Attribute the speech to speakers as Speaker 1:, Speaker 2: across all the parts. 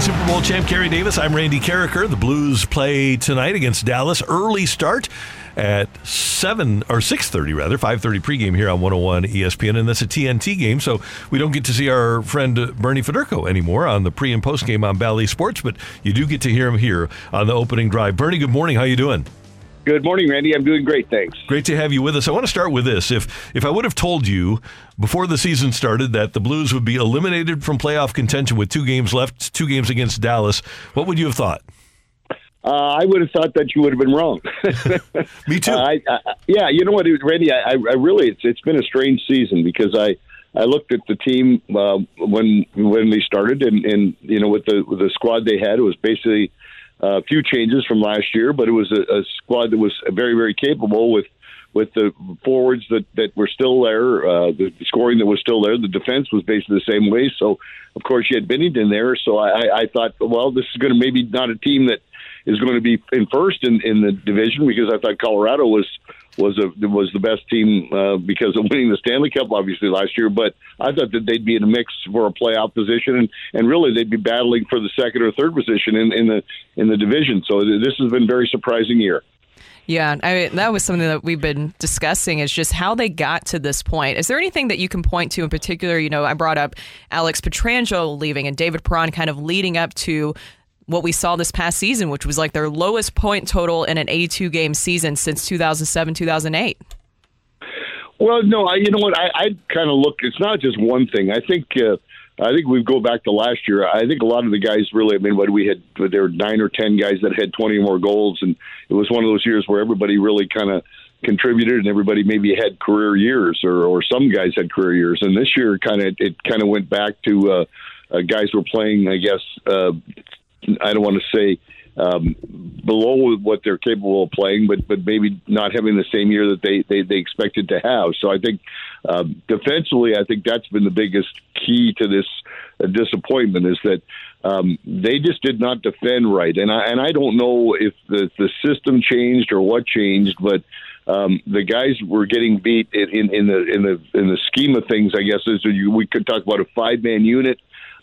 Speaker 1: Super Bowl champ Carey Davis. I'm Randy Karraker. The Blues play tonight against Dallas. Early start at seven or six thirty rather, five thirty pregame here on 101 ESPN, and that's a TNT game. So we don't get to see our friend Bernie Federko anymore on the pre and post game on Bally Sports, but you do get to hear him here on the opening drive. Bernie, good morning. How you doing?
Speaker 2: Good morning, Randy. I'm doing great, thanks.
Speaker 1: Great to have you with us. I want to start with this. If if I would have told you before the season started that the Blues would be eliminated from playoff contention with two games left, two games against Dallas, what would you have thought?
Speaker 2: Uh, I would have thought that you would have been wrong.
Speaker 1: Me too.
Speaker 2: Uh, I, I, yeah, you know what, Randy? I, I really it's it's been a strange season because I I looked at the team uh, when when they started and and you know with the with the squad they had, it was basically a few changes from last year, but it was a, a squad that was very, very capable with with the forwards that, that were still there, uh, the scoring that was still there. The defense was basically the same way. So, of course, you had Binnington there. So I, I thought, well, this is going to maybe not a team that is going to be in first in, in the division because I thought Colorado was was a was the best team uh, because of winning the Stanley Cup, obviously last year. But I thought that they'd be in a mix for a playoff position, and, and really they'd be battling for the second or third position in, in the in the division. So this has been a very surprising year.
Speaker 3: Yeah, I mean, that was something that we've been discussing is just how they got to this point. Is there anything that you can point to in particular? You know, I brought up Alex Pietrangelo leaving and David Perron kind of leading up to what we saw this past season, which was like their lowest point total in an 82 game season since 2007, 2008.
Speaker 2: Well, no, I, you know what? I, I kind of look. It's not just one thing. I think. Uh, I think we go back to last year. I think a lot of the guys really. I mean, what we had there were nine or ten guys that had twenty more goals, and it was one of those years where everybody really kind of contributed, and everybody maybe had career years, or or some guys had career years. And this year, kind of it kind of went back to uh, uh, guys were playing. I guess uh, I don't want to say um, below what they're capable of playing, but but maybe not having the same year that they they, they expected to have. So I think um, defensively, I think that's been the biggest key to this uh, disappointment is that um, they just did not defend right, and I and I don't know if the the system changed or what changed, but. Um, the guys were getting beat in, in, in the in the in the scheme of things. I guess is we could talk about a five man unit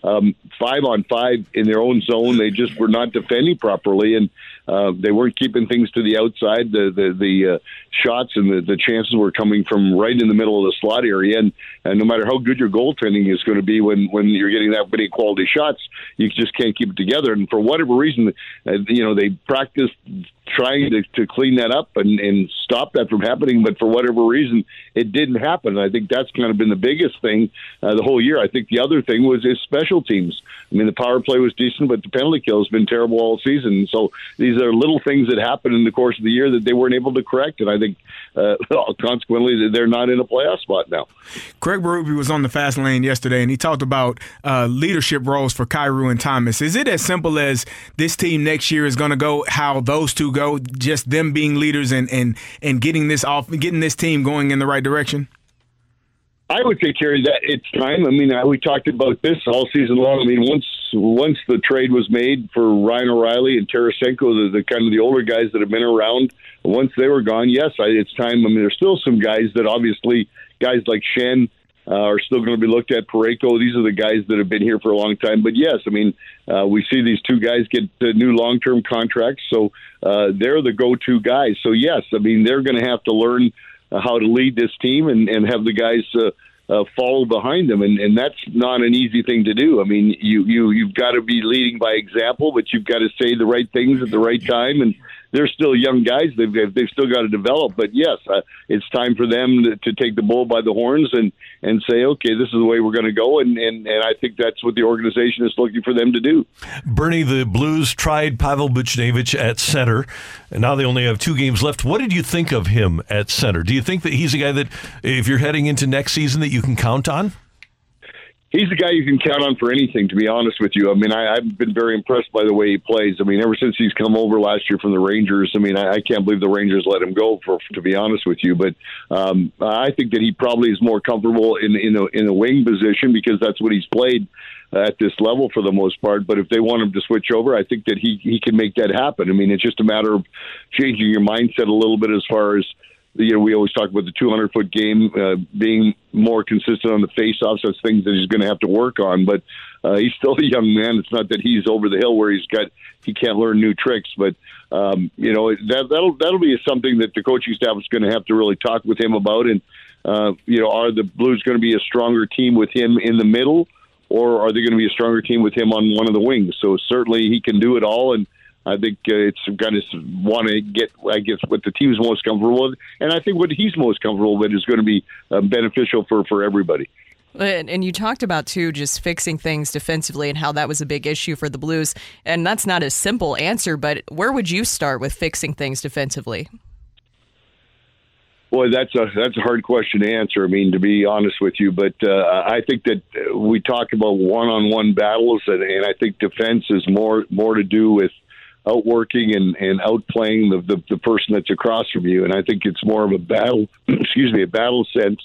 Speaker 2: um, five on five in their own zone. They just were not defending properly, and uh, they weren't keeping things to the outside. The the, the uh, shots and the, the chances were coming from right in the middle of the slot area. And, and no matter how good your goaltending is going to be when when you're getting that many quality shots, you just can't keep it together. And for whatever reason, uh, you know they practiced trying to, to clean that up and, and stop that from happening. But for whatever reason, it didn't happen. I think that's kind of been the biggest thing uh, the whole year. I think the other thing was his special teams. I mean, the power play was decent, but the penalty kill has been terrible all season. So these are little things that happen in the course of the year that they weren't able to correct. And I think, uh, consequently, they're not in a playoff spot now.
Speaker 4: Craig Berube was on the fast lane yesterday, and he talked about uh, leadership roles for Kyrou and Thomas. Is it as simple as this team next year is going to go how those two go, just them being leaders and and and getting this off, getting this team going in the right direction?
Speaker 2: I would say, Carey, that it's time. I mean, we talked about this all season long. I mean, once once the trade was made for Ryan O'Reilly and Tarasenko, the, the kind of the older guys that have been around, once they were gone, yes, I, it's time. I mean, there's still some guys that obviously guys like Schenn uh, are still going to be looked at. Parayko, these are the guys that have been here for a long time. But yes, I mean, uh, we see these two guys get the new long-term contracts, so uh, they're the go-to guys. So yes, I mean, they're going to have to learn how to lead this team and, and have the guys. Uh, uh, follow behind them, and, and that's not an easy thing to do. I mean, you you you've got to be leading by example, but you've got to say the right things at the right time, and they're still young guys. They've they've, still got to develop. But yes, uh, it's time for them to, to take the bull by the horns and and say, okay, this is the way we're going to go. And, and and I think that's what the organization is looking for them to do.
Speaker 1: Bernie, the Blues tried Pavel Buchnevich at center, and now they only have two games left. What did you think of him at center? Do you think that he's a guy that, if you're heading into next season, that you can count on?
Speaker 2: He's the guy you can count on for anything. To be honest with you, I mean, I, I've been very impressed by the way he plays. I mean, ever since he's come over last year from the Rangers, I mean, I, I can't believe the Rangers let him go. For to be honest with you, but um, I think that he probably is more comfortable in in a in a wing position because that's what he's played at this level for the most part. But if they want him to switch over, I think that he he can make that happen. I mean, it's just a matter of changing your mindset a little bit as far as you know, we always talk about the 200 foot game uh, being more consistent on the face-offs. That's things that he's going to have to work on. But uh, he's still a young man. It's not that he's over the hill where he's got he can't learn new tricks. But um, you know that that'll that'll be something that the coaching staff is going to have to really talk with him about. And uh, you know, are the Blues going to be a stronger team with him in the middle? Or are they going to be a stronger team with him on one of the wings? So certainly he can do it all, and I think uh, it's going to want to get, I guess, what the team's most comfortable with, and I think what he's most comfortable with is going to be uh, beneficial for for everybody.
Speaker 3: And you talked about too just fixing things defensively and how that was a big issue for the Blues. And that's not a simple answer, but where would you start with fixing things defensively?
Speaker 2: Boy, that's a that's a hard question to answer. I mean, to be honest with you, but uh, I think that we talk about one-on-one battles, and, and I think defense is more more to do with outworking and, and outplaying the, the, the person that's across from you. And I think it's more of a battle, excuse me, a battle sense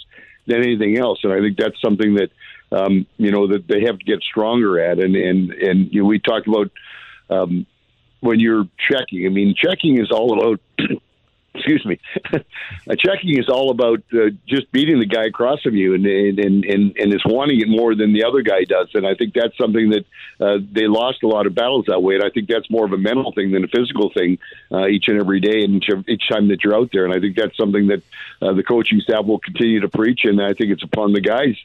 Speaker 2: than anything else. And I think that's something that, um, you know, that they have to get stronger at. And, and, and, you know, we talked about, um, when you're checking, I mean, checking is all about excuse me, checking is all about uh, just beating the guy across from you, and and and and is wanting it more than the other guy does. And I think that's something that uh, they lost a lot of battles that way. And I think that's more of a mental thing than a physical thing uh, each and every day, and each, each time that you're out there. And I think that's something that uh, the coaching staff will continue to preach. And I think it's upon the guys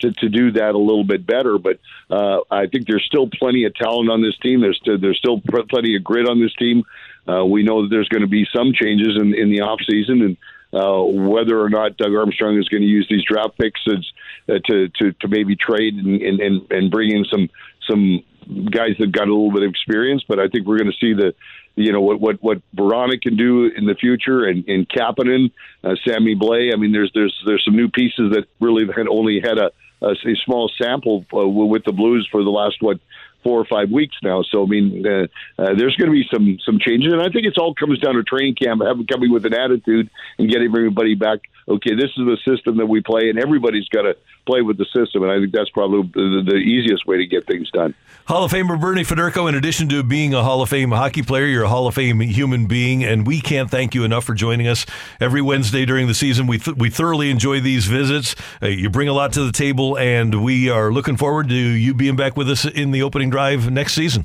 Speaker 2: to, to do that a little bit better. But uh, I think there's still plenty of talent on this team. There's there's still plenty of grit on this team. Uh, we know that there's going to be some changes in, in the off season, and uh, whether or not Doug Armstrong is going to use these draft picks as, uh, to, to to maybe trade and, and and bring in some some guys that got a little bit of experience. But I think we're going to see the you know what what what Vrana can do in the future, and and Kapanen, uh, Sammy Blais. I mean, there's there's there's some new pieces that really had only had a a, a small sample uh, with the Blues for the last what four or five weeks now. So I mean, uh, uh, there's going to be some some changes, and I think it's all comes down to training camp, having coming with an attitude and getting everybody back. Okay, this is the system that we play, and everybody's got to play with the system, and I think that's probably the, the, easiest way to get things done.
Speaker 1: Hall of Famer Bernie Federko, in addition to being a Hall of Fame hockey player, you're a Hall of Fame human being, and we can't thank you enough for joining us every Wednesday during the season. We, th- we thoroughly enjoy these visits. Uh, you bring a lot to the table, and we are looking forward to you being back with us in the opening drive next season.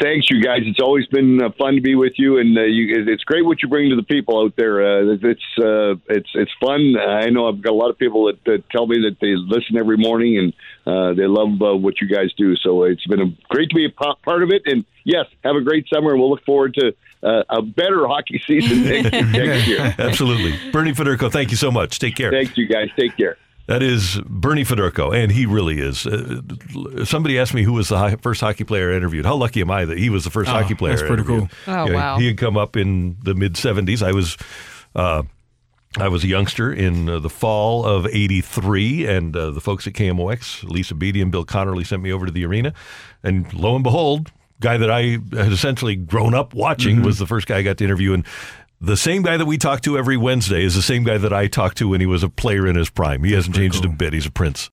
Speaker 2: Thanks, you guys. It's always been uh, fun to be with you, and uh, you, it's great what you bring to the people out there. Uh, it's uh, it's it's fun. I know I've got a lot of people that, that tell me that they listen every morning and uh, they love uh, what you guys do. So it's been a, great to be a part of it. And yes, have a great summer, and we'll look forward to a better hockey season next, next year.
Speaker 1: Absolutely, Bernie Federko, Thank you so much. Take care.
Speaker 2: Thanks, you guys. Take care.
Speaker 1: That is Bernie Federko, and he really is. Uh, somebody asked me who was the ho- first hockey player I interviewed. How lucky am I that he was the first oh, hockey player?
Speaker 4: That's pretty cool.
Speaker 3: Oh wow!
Speaker 1: He had come up in the mid '70s. I was. Uh, I was a youngster in uh, the fall of '83, and uh, the folks at KMOX, Lisa Beatty and Bill Connerly, sent me over to the arena. And lo and behold, guy that I had essentially grown up watching mm-hmm. was the first guy I got to interview. And the same guy that we talk to every Wednesday is the same guy that I talked to when he was a player in his prime. He hasn't changed cool. a bit. He's a prince.